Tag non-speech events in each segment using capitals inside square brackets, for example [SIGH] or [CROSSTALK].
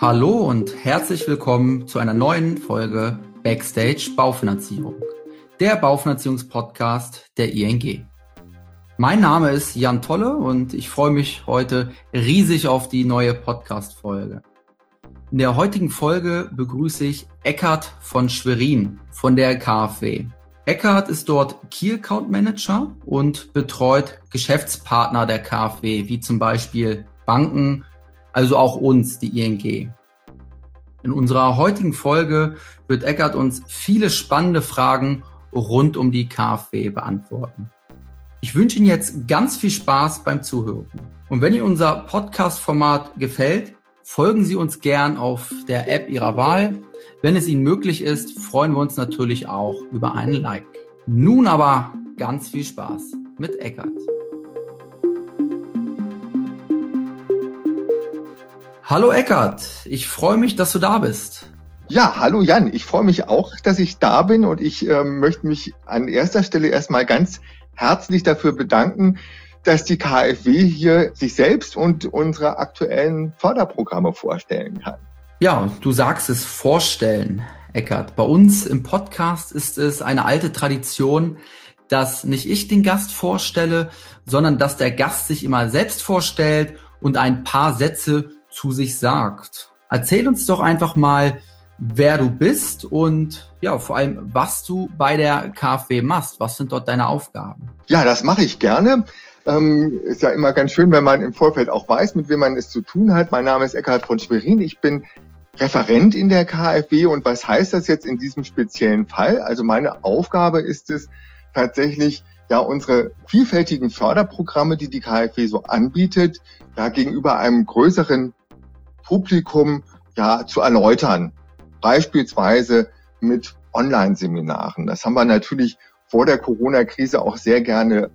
Hallo und herzlich willkommen zu einer neuen Folge Backstage Baufinanzierung, der Baufinanzierungspodcast der ING. Mein Name ist Jan Tolle und ich freue mich heute riesig auf die neue Podcast-Folge. In der heutigen Folge begrüße ich Eckart von Schwerin von der KfW. Eckart ist dort Key Account Manager und betreut Geschäftspartner der KfW, wie zum Beispiel Banken, also auch uns, die ING. In unserer heutigen Folge wird Eckart uns viele spannende Fragen rund um die KfW beantworten. Ich wünsche Ihnen jetzt ganz viel Spaß beim Zuhören. Und wenn Ihnen unser Podcast-Format gefällt, Folgen Sie uns gern auf der App Ihrer Wahl. Wenn es Ihnen möglich ist, freuen wir uns natürlich auch über einen Like. Nun aber ganz viel Spaß mit Eckart. Hallo Eckart, ich freue mich, dass du da bist. Ja, hallo Jan, ich freue mich auch, dass ich da bin und ich äh, möchte mich an erster Stelle erstmal ganz herzlich dafür bedanken, dass die KfW hier sich selbst und unsere aktuellen Förderprogramme vorstellen kann. Ja, du sagst es vorstellen, Eckert. Bei uns im Podcast ist es eine alte Tradition, dass nicht ich den Gast vorstelle, sondern dass der Gast sich immer selbst vorstellt und ein paar Sätze zu sich sagt. Erzähl uns doch einfach mal, wer du bist und ja, vor allem, was du bei der KfW machst. Was sind dort deine Aufgaben? Ja, das mache ich gerne. Ähm, ist ja immer ganz schön, wenn man im Vorfeld auch weiß, mit wem man es zu tun hat. Mein Name ist Eckhard von Schwerin. Ich bin Referent in der KfW. Und was heißt das jetzt in diesem speziellen Fall? Also meine Aufgabe ist es tatsächlich, ja, unsere vielfältigen Förderprogramme, die die KfW so anbietet, ja, gegenüber einem größeren Publikum, ja, zu erläutern. Beispielsweise mit Online-Seminaren. Das haben wir natürlich vor der Corona-Krise auch sehr gerne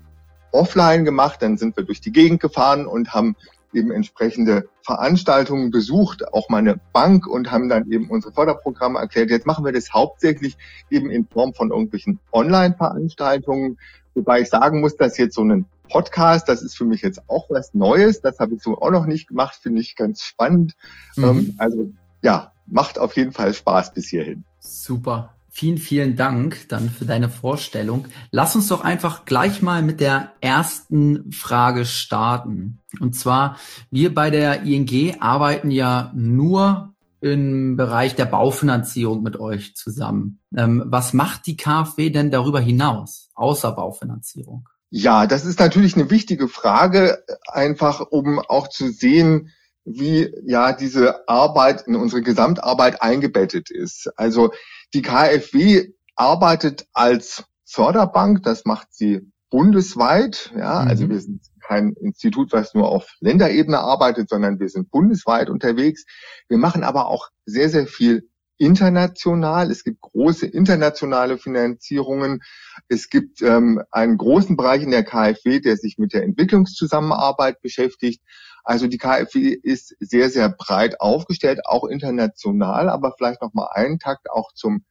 offline gemacht. Dann sind wir durch die Gegend gefahren und haben eben entsprechende Veranstaltungen besucht, auch meine Bank und haben dann eben unsere Förderprogramme erklärt. Jetzt machen wir das hauptsächlich eben in Form von irgendwelchen Online-Veranstaltungen, wobei ich sagen muss, dass jetzt so ein Podcast, das ist für mich jetzt auch was Neues, das habe ich so auch noch nicht gemacht, finde ich ganz spannend. Mhm. Ähm, also ja, macht auf jeden Fall Spaß bis hierhin. Super. Vielen, vielen Dank dann für deine Vorstellung. Lass uns doch einfach gleich mal mit der ersten Frage starten. Und zwar, wir bei der ING arbeiten ja nur im Bereich der Baufinanzierung mit euch zusammen. Ähm, was macht die KfW denn darüber hinaus, außer Baufinanzierung? Ja, das ist natürlich eine wichtige Frage, einfach um auch zu sehen, wie ja diese Arbeit in unsere Gesamtarbeit eingebettet ist. Also die KfW arbeitet als Förderbank, das macht sie bundesweit. Ja, mhm. also wir sind kein Institut, was nur auf Länderebene arbeitet, sondern wir sind bundesweit unterwegs. Wir machen aber auch sehr, sehr viel international. Es gibt große internationale Finanzierungen. Es gibt ähm, einen großen Bereich in der KfW, der sich mit der Entwicklungszusammenarbeit beschäftigt. Also die KfW ist sehr, sehr breit aufgestellt, auch international, aber vielleicht noch mal einen Takt auch zum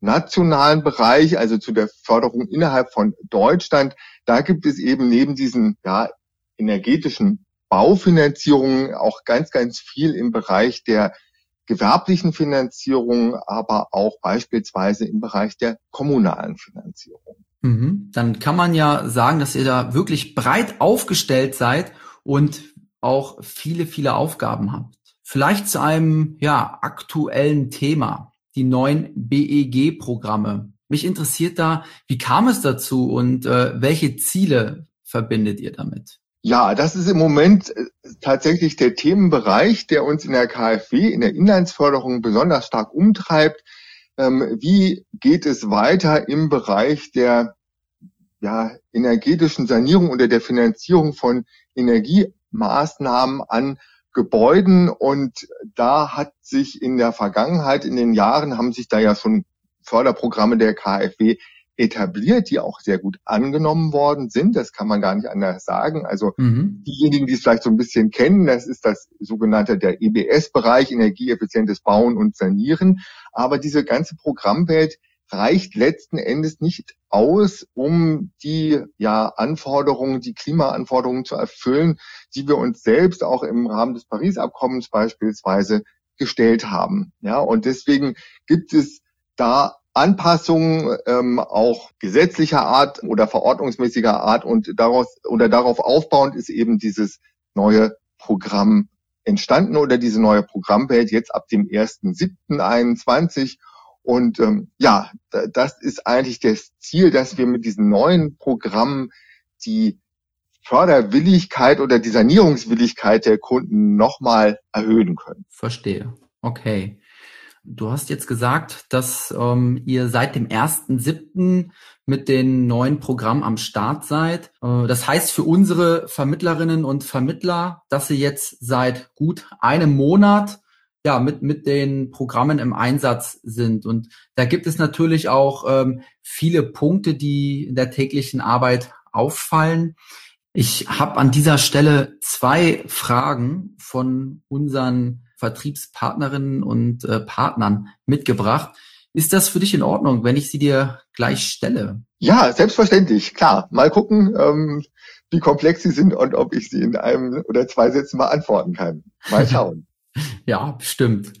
nationalen Bereich, also zu der Förderung innerhalb von Deutschland. Da gibt es eben neben diesen ja, energetischen Baufinanzierungen auch ganz, ganz viel im Bereich der gewerblichen Finanzierung, aber auch beispielsweise im Bereich der kommunalen Finanzierung. Mhm. Dann kann man ja sagen, dass ihr da wirklich breit aufgestellt seid und auch viele, viele Aufgaben habt. Vielleicht zu einem ja, aktuellen Thema, die neuen BEG-Programme. Mich interessiert da, wie kam es dazu und äh, welche Ziele verbindet ihr damit? Ja, das ist im Moment äh, tatsächlich der Themenbereich, der uns in der KfW, in der Inlandsförderung besonders stark umtreibt. Ähm, wie geht es weiter im Bereich der ja, energetischen Sanierung oder der Finanzierung von Energie Maßnahmen an Gebäuden und da hat sich in der Vergangenheit, in den Jahren, haben sich da ja schon Förderprogramme der KfW etabliert, die auch sehr gut angenommen worden sind. Das kann man gar nicht anders sagen. Also mhm. diejenigen, die es vielleicht so ein bisschen kennen, das ist das sogenannte der EBS-Bereich, energieeffizientes Bauen und Sanieren. Aber diese ganze Programmwelt reicht letzten Endes nicht aus, um die ja, Anforderungen, die Klimaanforderungen zu erfüllen, die wir uns selbst auch im Rahmen des Paris-Abkommens beispielsweise gestellt haben. Ja, und deswegen gibt es da Anpassungen ähm, auch gesetzlicher Art oder verordnungsmäßiger Art und daraus oder darauf aufbauend ist eben dieses neue Programm entstanden oder diese neue Programmwelt jetzt ab dem 1.7.21. Und ähm, ja, das ist eigentlich das Ziel, dass wir mit diesen neuen Programmen die Förderwilligkeit oder die Sanierungswilligkeit der Kunden nochmal erhöhen können. Verstehe. Okay. Du hast jetzt gesagt, dass ähm, ihr seit dem 1.7. mit den neuen Programmen am Start seid. Äh, das heißt für unsere Vermittlerinnen und Vermittler, dass sie jetzt seit gut einem Monat ja, mit, mit den Programmen im Einsatz sind. Und da gibt es natürlich auch ähm, viele Punkte, die in der täglichen Arbeit auffallen. Ich habe an dieser Stelle zwei Fragen von unseren Vertriebspartnerinnen und äh, Partnern mitgebracht. Ist das für dich in Ordnung, wenn ich sie dir gleich stelle? Ja, selbstverständlich, klar. Mal gucken, ähm, wie komplex sie sind und ob ich sie in einem oder zwei Sätzen beantworten kann. Mal [LAUGHS] schauen. ja, bestimmt.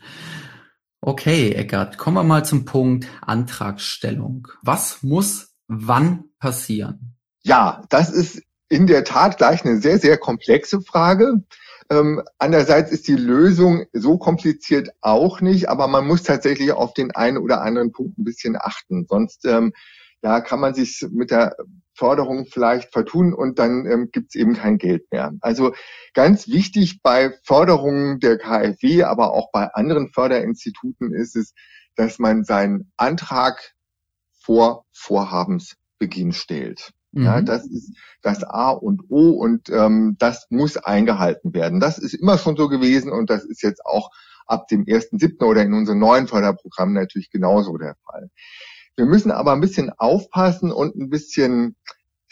Okay, Eckert, kommen wir mal zum Punkt Antragstellung. Was muss wann passieren? Ja, das ist in der Tat gleich eine sehr, sehr komplexe Frage. Ähm, andererseits ist die Lösung so kompliziert auch nicht, aber man muss tatsächlich auf den einen oder anderen Punkt ein bisschen achten. Sonst ähm, ja, kann man sich mit der Förderung vielleicht vertun und dann ähm, gibt es eben kein Geld mehr. Also ganz wichtig bei Förderungen der KfW, aber auch bei anderen Förderinstituten ist es, dass man seinen Antrag vor Vorhabensbeginn stellt. Mhm. Ja, das ist das A und O und ähm, das muss eingehalten werden. Das ist immer schon so gewesen und das ist jetzt auch ab dem 1.7. oder in unseren neuen Förderprogrammen natürlich genauso der Fall. Wir müssen aber ein bisschen aufpassen und ein bisschen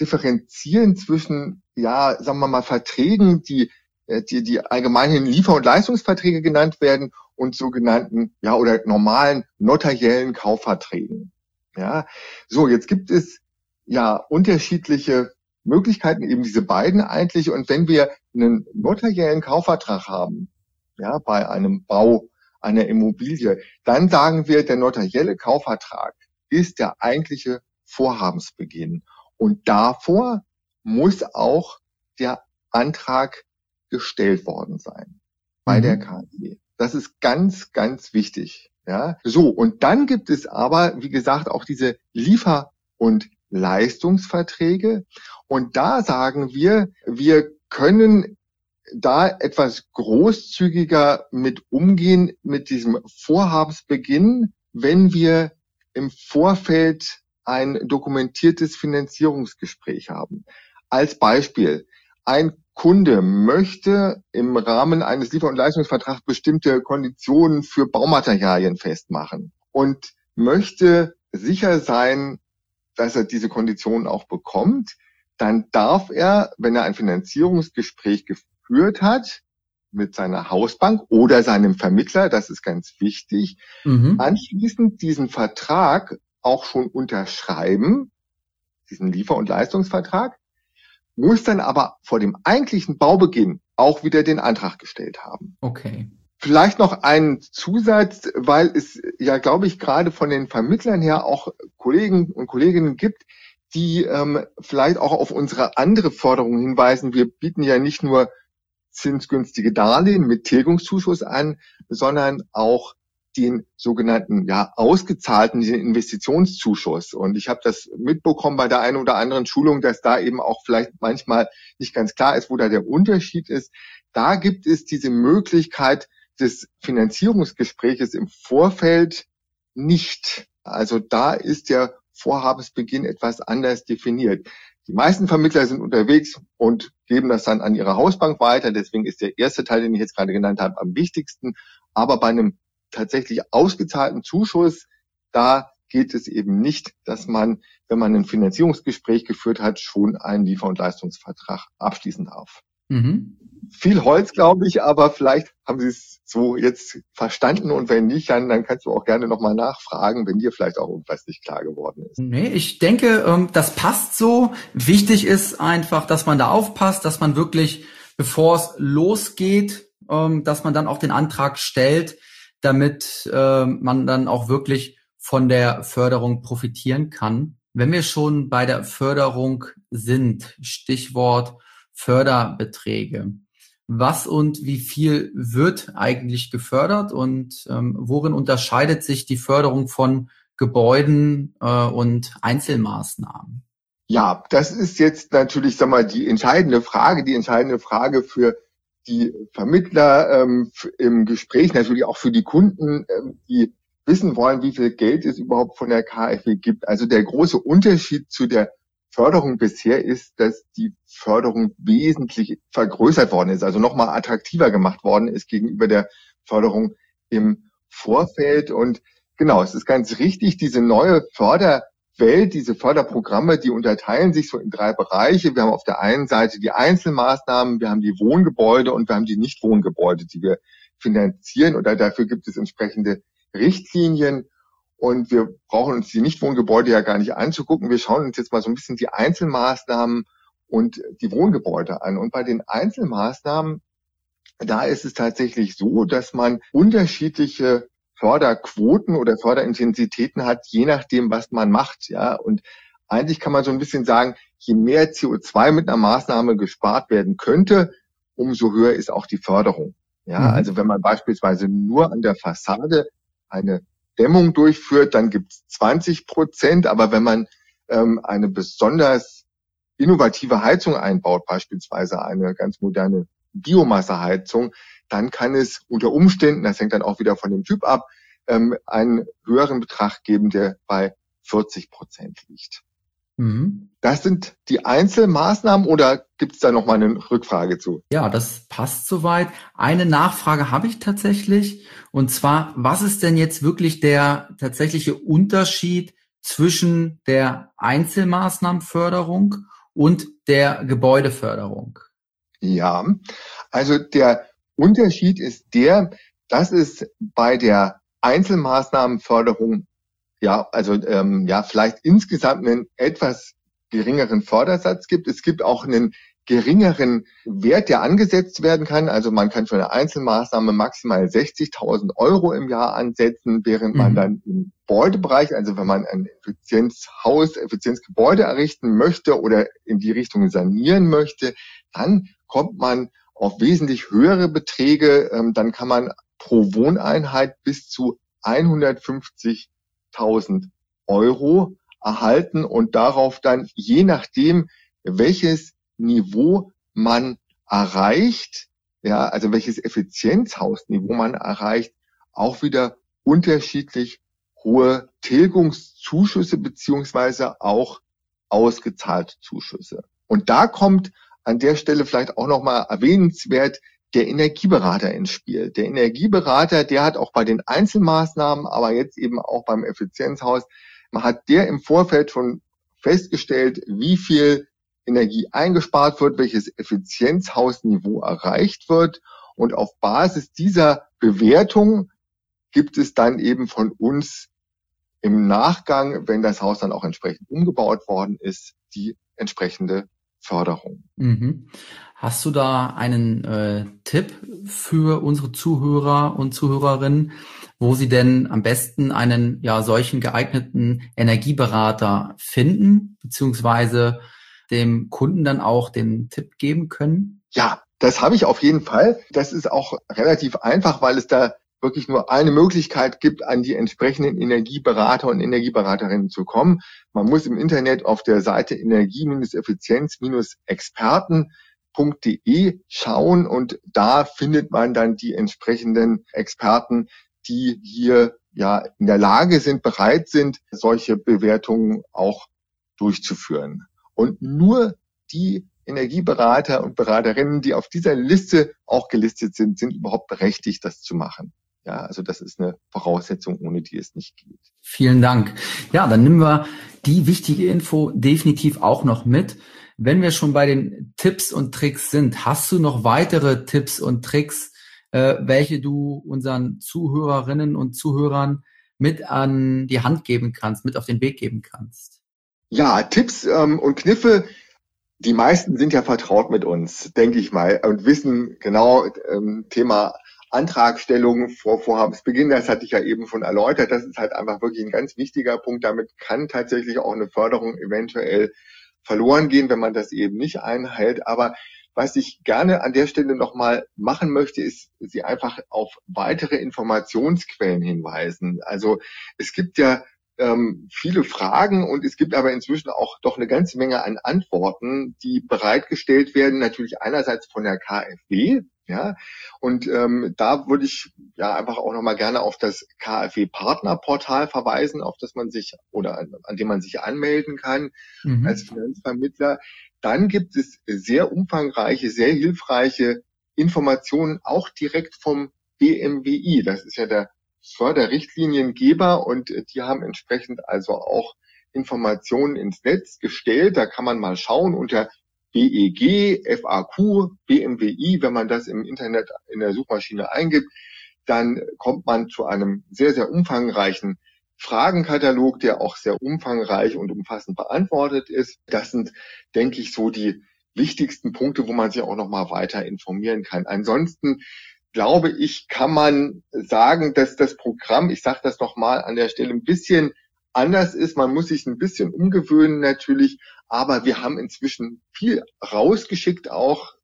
differenzieren zwischen, ja, sagen wir mal, Verträgen, die, äh, die, die allgemeinen Liefer- und Leistungsverträge genannt werden und sogenannten, ja, oder normalen notariellen Kaufverträgen. Ja, so, jetzt gibt es ja unterschiedliche Möglichkeiten, eben diese beiden eigentlich. Und wenn wir einen notariellen Kaufvertrag haben, ja, bei einem Bau einer Immobilie, dann sagen wir, der notarielle Kaufvertrag ist der eigentliche Vorhabensbeginn. Und davor muss auch der Antrag gestellt worden sein bei mhm. der KfW. Das ist ganz, ganz wichtig. Ja, so. Und dann gibt es aber, wie gesagt, auch diese Liefer- und Leistungsverträge. Und da sagen wir, wir können da etwas großzügiger mit umgehen mit diesem Vorhabensbeginn, wenn wir im Vorfeld ein dokumentiertes Finanzierungsgespräch haben. Als Beispiel, ein Kunde möchte im Rahmen eines Liefer- und Leistungsvertrags bestimmte Konditionen für Baumaterialien festmachen und möchte sicher sein, dass er diese Konditionen auch bekommt, dann darf er, wenn er ein Finanzierungsgespräch geführt hat, mit seiner Hausbank oder seinem Vermittler, das ist ganz wichtig, mhm. anschließend diesen Vertrag auch schon unterschreiben, diesen Liefer- und Leistungsvertrag, muss dann aber vor dem eigentlichen Baubeginn auch wieder den Antrag gestellt haben. Okay. Vielleicht noch ein Zusatz, weil es ja, glaube ich, gerade von den Vermittlern her auch Kollegen und Kolleginnen gibt, die ähm, vielleicht auch auf unsere andere Forderung hinweisen. Wir bieten ja nicht nur zinsgünstige Darlehen mit Tilgungszuschuss an, sondern auch den sogenannten ja ausgezahlten Investitionszuschuss. Und ich habe das mitbekommen bei der einen oder anderen Schulung, dass da eben auch vielleicht manchmal nicht ganz klar ist, wo da der Unterschied ist. Da gibt es diese Möglichkeit, des Finanzierungsgespräches im Vorfeld nicht. Also da ist der Vorhabensbeginn etwas anders definiert. Die meisten Vermittler sind unterwegs und geben das dann an ihre Hausbank weiter. Deswegen ist der erste Teil, den ich jetzt gerade genannt habe, am wichtigsten. Aber bei einem tatsächlich ausgezahlten Zuschuss, da geht es eben nicht, dass man, wenn man ein Finanzierungsgespräch geführt hat, schon einen Liefer- und Leistungsvertrag abschließen darf. Mhm viel Holz, glaube ich, aber vielleicht haben Sie es so jetzt verstanden und wenn nicht, dann, dann kannst du auch gerne nochmal nachfragen, wenn dir vielleicht auch irgendwas nicht klar geworden ist. Nee, ich denke, ähm, das passt so. Wichtig ist einfach, dass man da aufpasst, dass man wirklich, bevor es losgeht, ähm, dass man dann auch den Antrag stellt. damit äh, man dann auch wirklich von der Förderung profitieren kann. Wenn wir schon bei der Förderung sind, Stichwort Förderbeträge. Was und wie viel wird eigentlich gefördert und ähm, worin unterscheidet sich die Förderung von Gebäuden äh, und Einzelmaßnahmen? Ja, das ist jetzt natürlich, sag mal, die entscheidende Frage, die entscheidende Frage für die Vermittler ähm, im Gespräch, natürlich auch für die Kunden, ähm, die wissen wollen, wie viel Geld es überhaupt von der KfW gibt. Also der große Unterschied zu der Förderung bisher ist, dass die Förderung wesentlich vergrößert worden ist, also nochmal attraktiver gemacht worden ist gegenüber der Förderung im Vorfeld. Und genau, es ist ganz richtig, diese neue Förderwelt, diese Förderprogramme, die unterteilen sich so in drei Bereiche. Wir haben auf der einen Seite die Einzelmaßnahmen, wir haben die Wohngebäude und wir haben die Nichtwohngebäude, die wir finanzieren oder dafür gibt es entsprechende Richtlinien. Und wir brauchen uns die Nichtwohngebäude ja gar nicht anzugucken. Wir schauen uns jetzt mal so ein bisschen die Einzelmaßnahmen und die Wohngebäude an. Und bei den Einzelmaßnahmen, da ist es tatsächlich so, dass man unterschiedliche Förderquoten oder Förderintensitäten hat, je nachdem, was man macht. Ja, und eigentlich kann man so ein bisschen sagen, je mehr CO2 mit einer Maßnahme gespart werden könnte, umso höher ist auch die Förderung. Ja, mhm. also wenn man beispielsweise nur an der Fassade eine Dämmung durchführt, dann gibt es 20 Prozent. Aber wenn man ähm, eine besonders innovative Heizung einbaut, beispielsweise eine ganz moderne Biomasseheizung, dann kann es unter Umständen, das hängt dann auch wieder von dem Typ ab, ähm, einen höheren Betrag geben, der bei 40 Prozent liegt. Mhm. Das sind die Einzelmaßnahmen oder gibt es da noch mal eine Rückfrage zu? Ja, das passt soweit. Eine Nachfrage habe ich tatsächlich und zwar, was ist denn jetzt wirklich der tatsächliche Unterschied zwischen der Einzelmaßnahmenförderung und der Gebäudeförderung? Ja, also der Unterschied ist der, dass es bei der Einzelmaßnahmenförderung ja, also ähm, ja, vielleicht insgesamt einen etwas geringeren Fördersatz gibt. Es gibt auch einen geringeren Wert, der angesetzt werden kann. Also man kann für eine Einzelmaßnahme maximal 60.000 Euro im Jahr ansetzen, während mhm. man dann im Gebäudebereich, also wenn man ein Effizienzhaus, Effizienzgebäude errichten möchte oder in die Richtung sanieren möchte, dann kommt man auf wesentlich höhere Beträge. Ähm, dann kann man pro Wohneinheit bis zu 150 1000 Euro erhalten und darauf dann je nachdem, welches Niveau man erreicht, ja, also welches Effizienzhausniveau man erreicht, auch wieder unterschiedlich hohe Tilgungszuschüsse beziehungsweise auch ausgezahlte Zuschüsse. Und da kommt an der Stelle vielleicht auch nochmal erwähnenswert der Energieberater ins Spiel. Der Energieberater, der hat auch bei den Einzelmaßnahmen, aber jetzt eben auch beim Effizienzhaus, man hat der im Vorfeld schon festgestellt, wie viel Energie eingespart wird, welches Effizienzhausniveau erreicht wird. Und auf Basis dieser Bewertung gibt es dann eben von uns im Nachgang, wenn das Haus dann auch entsprechend umgebaut worden ist, die entsprechende Förderung. Mhm. Hast du da einen äh, Tipp für unsere Zuhörer und Zuhörerinnen, wo sie denn am besten einen ja solchen geeigneten Energieberater finden, beziehungsweise dem Kunden dann auch den Tipp geben können? Ja, das habe ich auf jeden Fall. Das ist auch relativ einfach, weil es da wirklich nur eine Möglichkeit gibt, an die entsprechenden Energieberater und Energieberaterinnen zu kommen. Man muss im Internet auf der Seite Energie-Effizienz-Experten.de schauen und da findet man dann die entsprechenden Experten, die hier ja in der Lage sind, bereit sind, solche Bewertungen auch durchzuführen. Und nur die Energieberater und Beraterinnen, die auf dieser Liste auch gelistet sind, sind überhaupt berechtigt, das zu machen. Ja, also das ist eine Voraussetzung, ohne die es nicht geht. Vielen Dank. Ja, dann nehmen wir die wichtige Info definitiv auch noch mit. Wenn wir schon bei den Tipps und Tricks sind, hast du noch weitere Tipps und Tricks, äh, welche du unseren Zuhörerinnen und Zuhörern mit an die Hand geben kannst, mit auf den Weg geben kannst? Ja, Tipps ähm, und Kniffe. Die meisten sind ja vertraut mit uns, denke ich mal, und wissen genau ähm, Thema Antragstellung vor Vorhabensbeginn, das hatte ich ja eben schon erläutert, das ist halt einfach wirklich ein ganz wichtiger Punkt. Damit kann tatsächlich auch eine Förderung eventuell verloren gehen, wenn man das eben nicht einhält. Aber was ich gerne an der Stelle nochmal machen möchte, ist Sie einfach auf weitere Informationsquellen hinweisen. Also es gibt ja ähm, viele Fragen und es gibt aber inzwischen auch doch eine ganze Menge an Antworten, die bereitgestellt werden, natürlich einerseits von der KfW, ja, und ähm, da würde ich ja einfach auch nochmal gerne auf das KfW-Partnerportal verweisen, auf das man sich oder an, an dem man sich anmelden kann mhm. als Finanzvermittler. Dann gibt es sehr umfangreiche, sehr hilfreiche Informationen auch direkt vom BMWI. Das ist ja der Förderrichtliniengeber und die haben entsprechend also auch Informationen ins Netz gestellt. Da kann man mal schauen unter BEG, FAQ, BMWI, wenn man das im Internet in der Suchmaschine eingibt, dann kommt man zu einem sehr, sehr umfangreichen Fragenkatalog, der auch sehr umfangreich und umfassend beantwortet ist. Das sind, denke ich, so die wichtigsten Punkte, wo man sich auch noch mal weiter informieren kann. Ansonsten glaube ich, kann man sagen, dass das Programm, ich sage das noch mal an der Stelle, ein bisschen anders ist. Man muss sich ein bisschen umgewöhnen natürlich, aber wir haben inzwischen viel rausgeschickt auch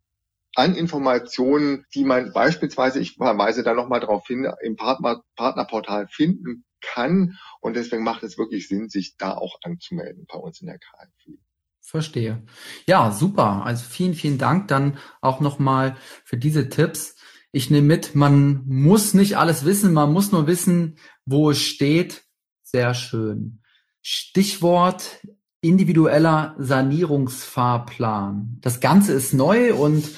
an Informationen, die man beispielsweise, ich verweise da nochmal darauf hin, im Partner, Partnerportal finden kann. Und deswegen macht es wirklich Sinn, sich da auch anzumelden bei uns in der KfW. Verstehe. Ja, super. Also vielen, vielen Dank dann auch nochmal für diese Tipps. Ich nehme mit, man muss nicht alles wissen, man muss nur wissen, wo es steht. Sehr schön. Stichwort individueller Sanierungsfahrplan. Das Ganze ist neu und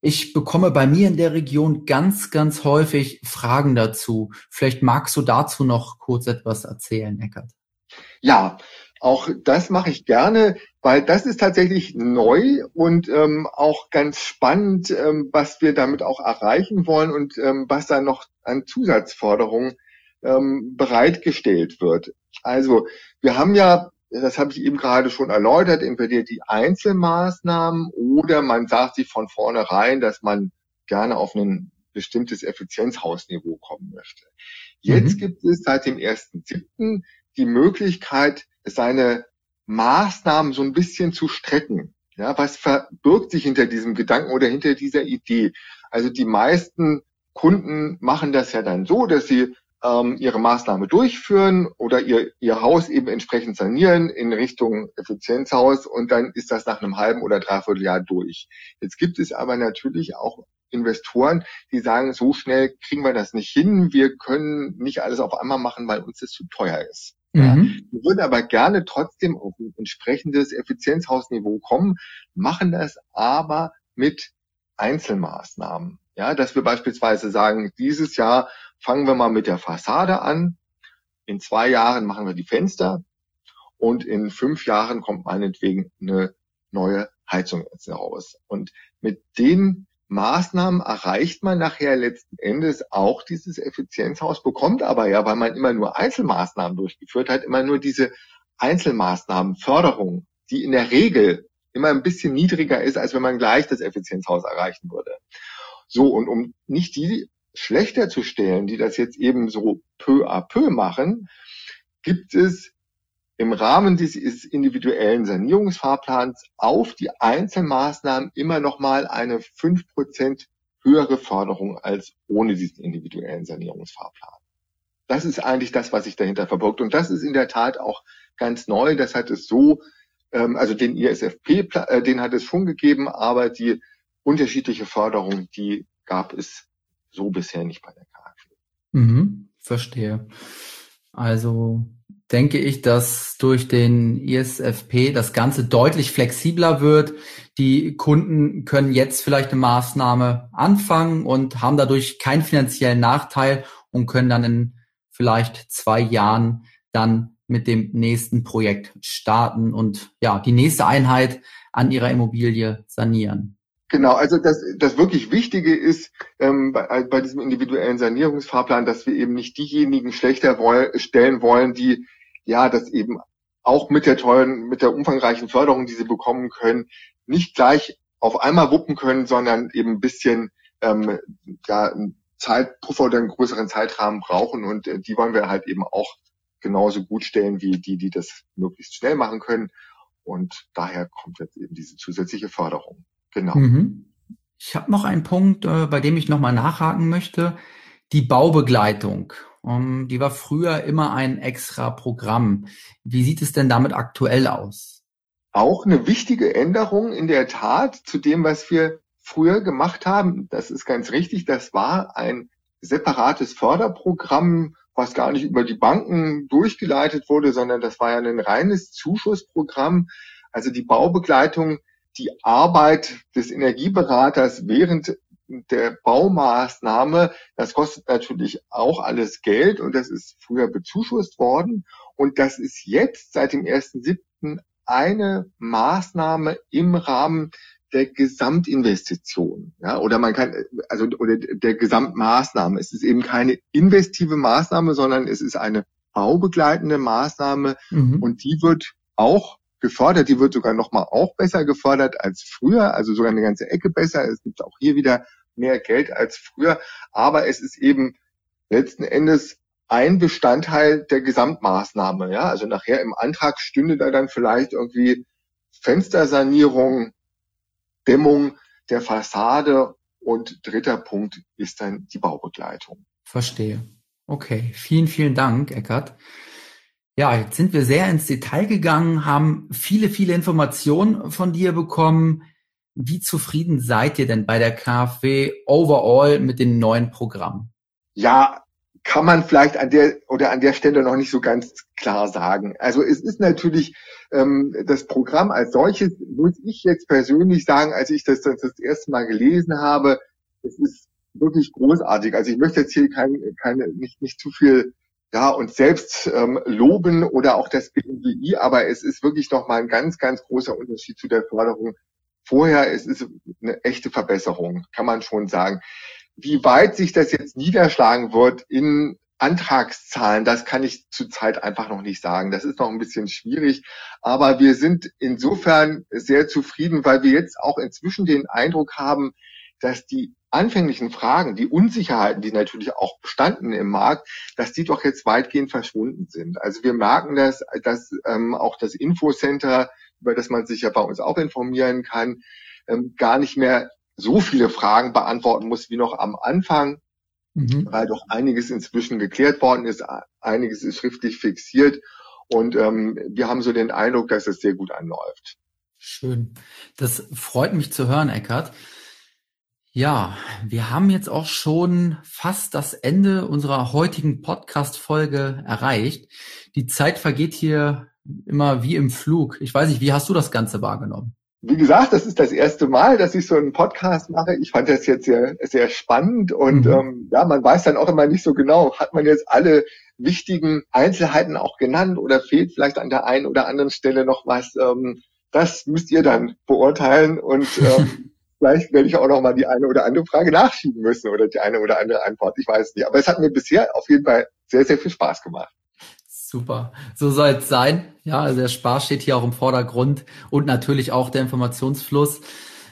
ich bekomme bei mir in der Region ganz, ganz häufig Fragen dazu. Vielleicht magst du dazu noch kurz etwas erzählen, Eckert. Ja, auch das mache ich gerne, weil das ist tatsächlich neu und ähm, auch ganz spannend, ähm, was wir damit auch erreichen wollen und ähm, was da noch an Zusatzforderungen ähm, bereitgestellt wird. Also wir haben ja das habe ich eben gerade schon erläutert, entweder die Einzelmaßnahmen oder man sagt sich von vornherein, dass man gerne auf ein bestimmtes Effizienzhausniveau kommen möchte. Jetzt mhm. gibt es seit dem 1.7. die Möglichkeit, seine Maßnahmen so ein bisschen zu strecken. Ja, was verbirgt sich hinter diesem Gedanken oder hinter dieser Idee? Also die meisten Kunden machen das ja dann so, dass sie ähm, ihre Maßnahme durchführen oder ihr, ihr Haus eben entsprechend sanieren in Richtung Effizienzhaus und dann ist das nach einem halben oder dreiviertel Jahr durch. Jetzt gibt es aber natürlich auch Investoren, die sagen, so schnell kriegen wir das nicht hin, wir können nicht alles auf einmal machen, weil uns das zu teuer ist. Mhm. Ja, wir würden aber gerne trotzdem auf ein entsprechendes Effizienzhausniveau kommen, machen das aber mit Einzelmaßnahmen. Ja, dass wir beispielsweise sagen, dieses Jahr fangen wir mal mit der Fassade an. In zwei Jahren machen wir die Fenster und in fünf Jahren kommt meinetwegen eine neue Heizung jetzt raus. Und mit den Maßnahmen erreicht man nachher letzten Endes auch dieses Effizienzhaus, bekommt aber ja, weil man immer nur Einzelmaßnahmen durchgeführt hat, immer nur diese Einzelmaßnahmenförderung, die in der Regel immer ein bisschen niedriger ist, als wenn man gleich das Effizienzhaus erreichen würde. So, und um nicht die schlechter zu stellen, die das jetzt eben so peu à peu machen, gibt es im Rahmen dieses individuellen Sanierungsfahrplans auf die Einzelmaßnahmen immer noch mal eine fünf Prozent höhere Förderung als ohne diesen individuellen Sanierungsfahrplan. Das ist eigentlich das, was sich dahinter verbirgt. Und das ist in der Tat auch ganz neu. Das hat es so, ähm, also den ISFP, äh, den hat es schon gegeben, aber die unterschiedliche Förderung, die gab es so bisher nicht bei der KfW. Mhm, verstehe. Also denke ich, dass durch den ISFP das Ganze deutlich flexibler wird. Die Kunden können jetzt vielleicht eine Maßnahme anfangen und haben dadurch keinen finanziellen Nachteil und können dann in vielleicht zwei Jahren dann mit dem nächsten Projekt starten und ja, die nächste Einheit an ihrer Immobilie sanieren. Genau, also das, das wirklich Wichtige ist ähm, bei, bei diesem individuellen Sanierungsfahrplan, dass wir eben nicht diejenigen schlechter woll stellen wollen, die ja das eben auch mit der tollen, mit der umfangreichen Förderung, die sie bekommen können, nicht gleich auf einmal wuppen können, sondern eben ein bisschen ähm, ja, Zeitpuffer oder einen größeren Zeitrahmen brauchen und äh, die wollen wir halt eben auch genauso gut stellen wie die, die das möglichst schnell machen können. Und daher kommt jetzt eben diese zusätzliche Förderung. Genau. Mhm. Ich habe noch einen Punkt, äh, bei dem ich nochmal nachhaken möchte. Die Baubegleitung. Um, die war früher immer ein extra Programm. Wie sieht es denn damit aktuell aus? Auch eine wichtige Änderung in der Tat zu dem, was wir früher gemacht haben. Das ist ganz richtig. Das war ein separates Förderprogramm, was gar nicht über die Banken durchgeleitet wurde, sondern das war ja ein reines Zuschussprogramm. Also die Baubegleitung, die Arbeit des Energieberaters während der Baumaßnahme, das kostet natürlich auch alles Geld und das ist früher bezuschusst worden. Und das ist jetzt seit dem 1.7. eine Maßnahme im Rahmen der Gesamtinvestition, ja, oder man kann, also oder der Gesamtmaßnahme. Es ist eben keine investive Maßnahme, sondern es ist eine baubegleitende Maßnahme mhm. und die wird auch gefördert. Die wird sogar noch mal auch besser gefördert als früher, also sogar eine ganze Ecke besser. Es gibt auch hier wieder mehr Geld als früher, aber es ist eben letzten Endes ein Bestandteil der Gesamtmaßnahme. Ja, also nachher im Antrag stünde da dann vielleicht irgendwie Fenstersanierung, Dämmung der Fassade und dritter Punkt ist dann die Baubegleitung. Verstehe. Okay, vielen, vielen Dank, Eckert. Ja, jetzt sind wir sehr ins Detail gegangen, haben viele, viele Informationen von dir bekommen. Wie zufrieden seid ihr denn bei der KfW overall mit den neuen Programmen? Ja, kann man vielleicht an der oder an der Stelle noch nicht so ganz klar sagen. Also es ist natürlich ähm, das Programm als solches, muss ich jetzt persönlich sagen, als ich das das, das erste Mal gelesen habe, es ist wirklich großartig. Also ich möchte jetzt hier kein, keine, nicht, nicht zu viel ja, uns selbst ähm, loben oder auch das BMWI, aber es ist wirklich nochmal ein ganz, ganz großer Unterschied zu der Förderung vorher. Es ist eine echte Verbesserung, kann man schon sagen. Wie weit sich das jetzt niederschlagen wird in Antragszahlen, das kann ich zurzeit einfach noch nicht sagen. Das ist noch ein bisschen schwierig. Aber wir sind insofern sehr zufrieden, weil wir jetzt auch inzwischen den Eindruck haben, dass die anfänglichen Fragen, die Unsicherheiten, die natürlich auch bestanden im Markt, dass die doch jetzt weitgehend verschwunden sind. Also wir merken das, dass ähm, auch das Infocenter, über das man sich ja bei uns auch informieren kann, ähm, gar nicht mehr so viele Fragen beantworten muss wie noch am Anfang, mhm. weil doch einiges inzwischen geklärt worden ist, einiges ist schriftlich fixiert und ähm, wir haben so den Eindruck, dass es sehr gut anläuft. Schön. Das freut mich zu hören, Eckart. Ja, wir haben jetzt auch schon fast das Ende unserer heutigen Podcast-Folge erreicht. Die Zeit vergeht hier immer wie im Flug. Ich weiß nicht, wie hast du das Ganze wahrgenommen? Wie gesagt, das ist das erste Mal, dass ich so einen Podcast mache. Ich fand das jetzt sehr, sehr spannend und mhm. ähm, ja, man weiß dann auch immer nicht so genau, hat man jetzt alle wichtigen Einzelheiten auch genannt oder fehlt vielleicht an der einen oder anderen Stelle noch was. Ähm, das müsst ihr dann beurteilen und [LAUGHS] ähm, vielleicht werde ich auch noch mal die eine oder andere Frage nachschieben müssen oder die eine oder andere Antwort. Ich weiß nicht. Aber es hat mir bisher auf jeden Fall sehr, sehr viel Spaß gemacht. Super. So soll es sein. Ja, also der Spaß steht hier auch im Vordergrund und natürlich auch der Informationsfluss.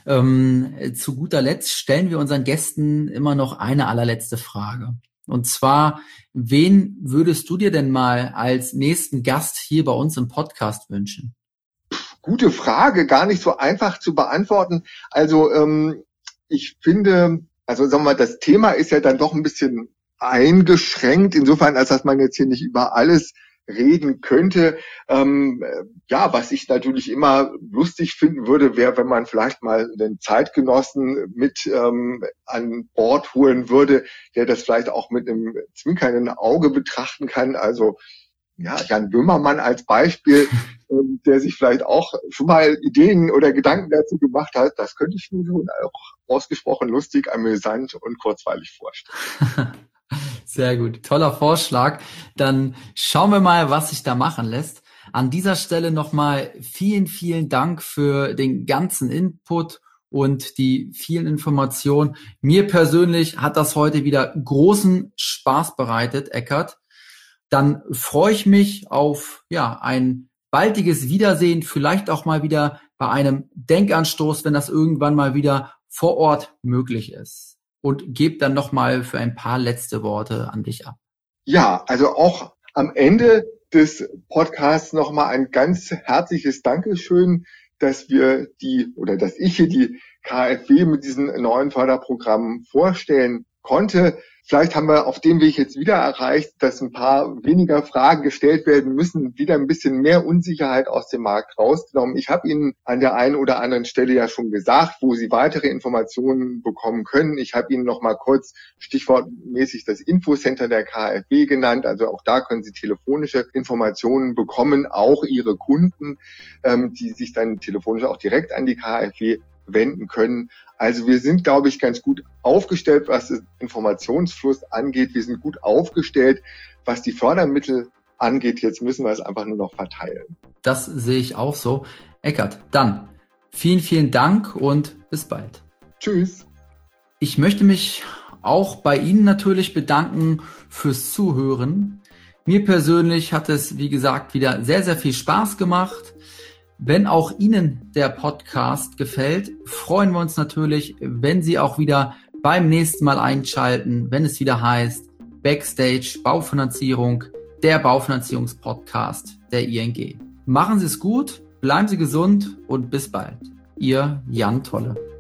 Ähm, zu guter Letzt stellen wir unseren Gästen immer noch eine allerletzte Frage. Und zwar, wen würdest du dir denn mal als nächsten Gast hier bei uns im Podcast wünschen? Gute Frage, gar nicht so einfach zu beantworten. Also ähm, ich finde, also sagen wir mal, das Thema ist ja dann doch ein bisschen eingeschränkt, insofern, als dass man jetzt hier nicht über alles reden könnte. Ähm, ja, was ich natürlich immer lustig finden würde, wäre, wenn man vielleicht mal den Zeitgenossen mit ähm, an Bord holen würde, der das vielleicht auch mit einem zwinkernden Auge betrachten kann. Also ja, Jan Böhmermann als Beispiel, [LAUGHS] ähm, der sich vielleicht auch schon mal Ideen oder Gedanken dazu gemacht hat, das könnte ich mir schon auch ausgesprochen lustig, amüsant und kurzweilig vorstellen. [LAUGHS] Sehr gut. Toller Vorschlag. Dann schauen wir mal, was sich da machen lässt. An dieser Stelle nochmal vielen, vielen Dank für den ganzen Input und die vielen Informationen. Mir persönlich hat das heute wieder großen Spaß bereitet, Eckert. Dann freue ich mich auf ja, ein baldiges Wiedersehen, vielleicht auch mal wieder bei einem Denkanstoß, wenn das irgendwann mal wieder vor Ort möglich ist. Und gebe dann nochmal für ein paar letzte Worte an dich ab. Ja, also auch am Ende des Podcasts nochmal ein ganz herzliches Dankeschön, dass wir die oder dass ich hier die KfW mit diesen neuen Förderprogrammen vorstellen konnte. Vielleicht haben wir auf dem Weg jetzt wieder erreicht, dass ein paar weniger Fragen gestellt werden müssen, wieder ein bisschen mehr Unsicherheit aus dem Markt rausgenommen. Ich habe Ihnen an der einen oder anderen Stelle ja schon gesagt, wo Sie weitere Informationen bekommen können. Ich habe Ihnen noch mal kurz stichwortmäßig das Infocenter der KfW genannt. Also auch da können Sie telefonische Informationen bekommen, auch Ihre Kunden, ähm, die sich dann telefonisch auch direkt an die KfW wenden können. Also wir sind, glaube ich, ganz gut aufgestellt, was den Informationsfluss angeht. Wir sind gut aufgestellt, was die Fördermittel angeht. Jetzt müssen wir es einfach nur noch verteilen. Das sehe ich auch so. Eckert, dann vielen, vielen Dank und bis bald. Tschüss. Ich möchte mich auch bei Ihnen natürlich bedanken fürs Zuhören. Mir persönlich hat es, wie gesagt, wieder sehr, sehr viel Spaß gemacht. Wenn auch Ihnen der Podcast gefällt, freuen wir uns natürlich, wenn Sie auch wieder beim nächsten Mal einschalten, wenn es wieder heißt Backstage Baufinanzierung, der Baufinanzierungspodcast der ING. Machen Sie es gut, bleiben Sie gesund und bis bald. Ihr Jan Tolle.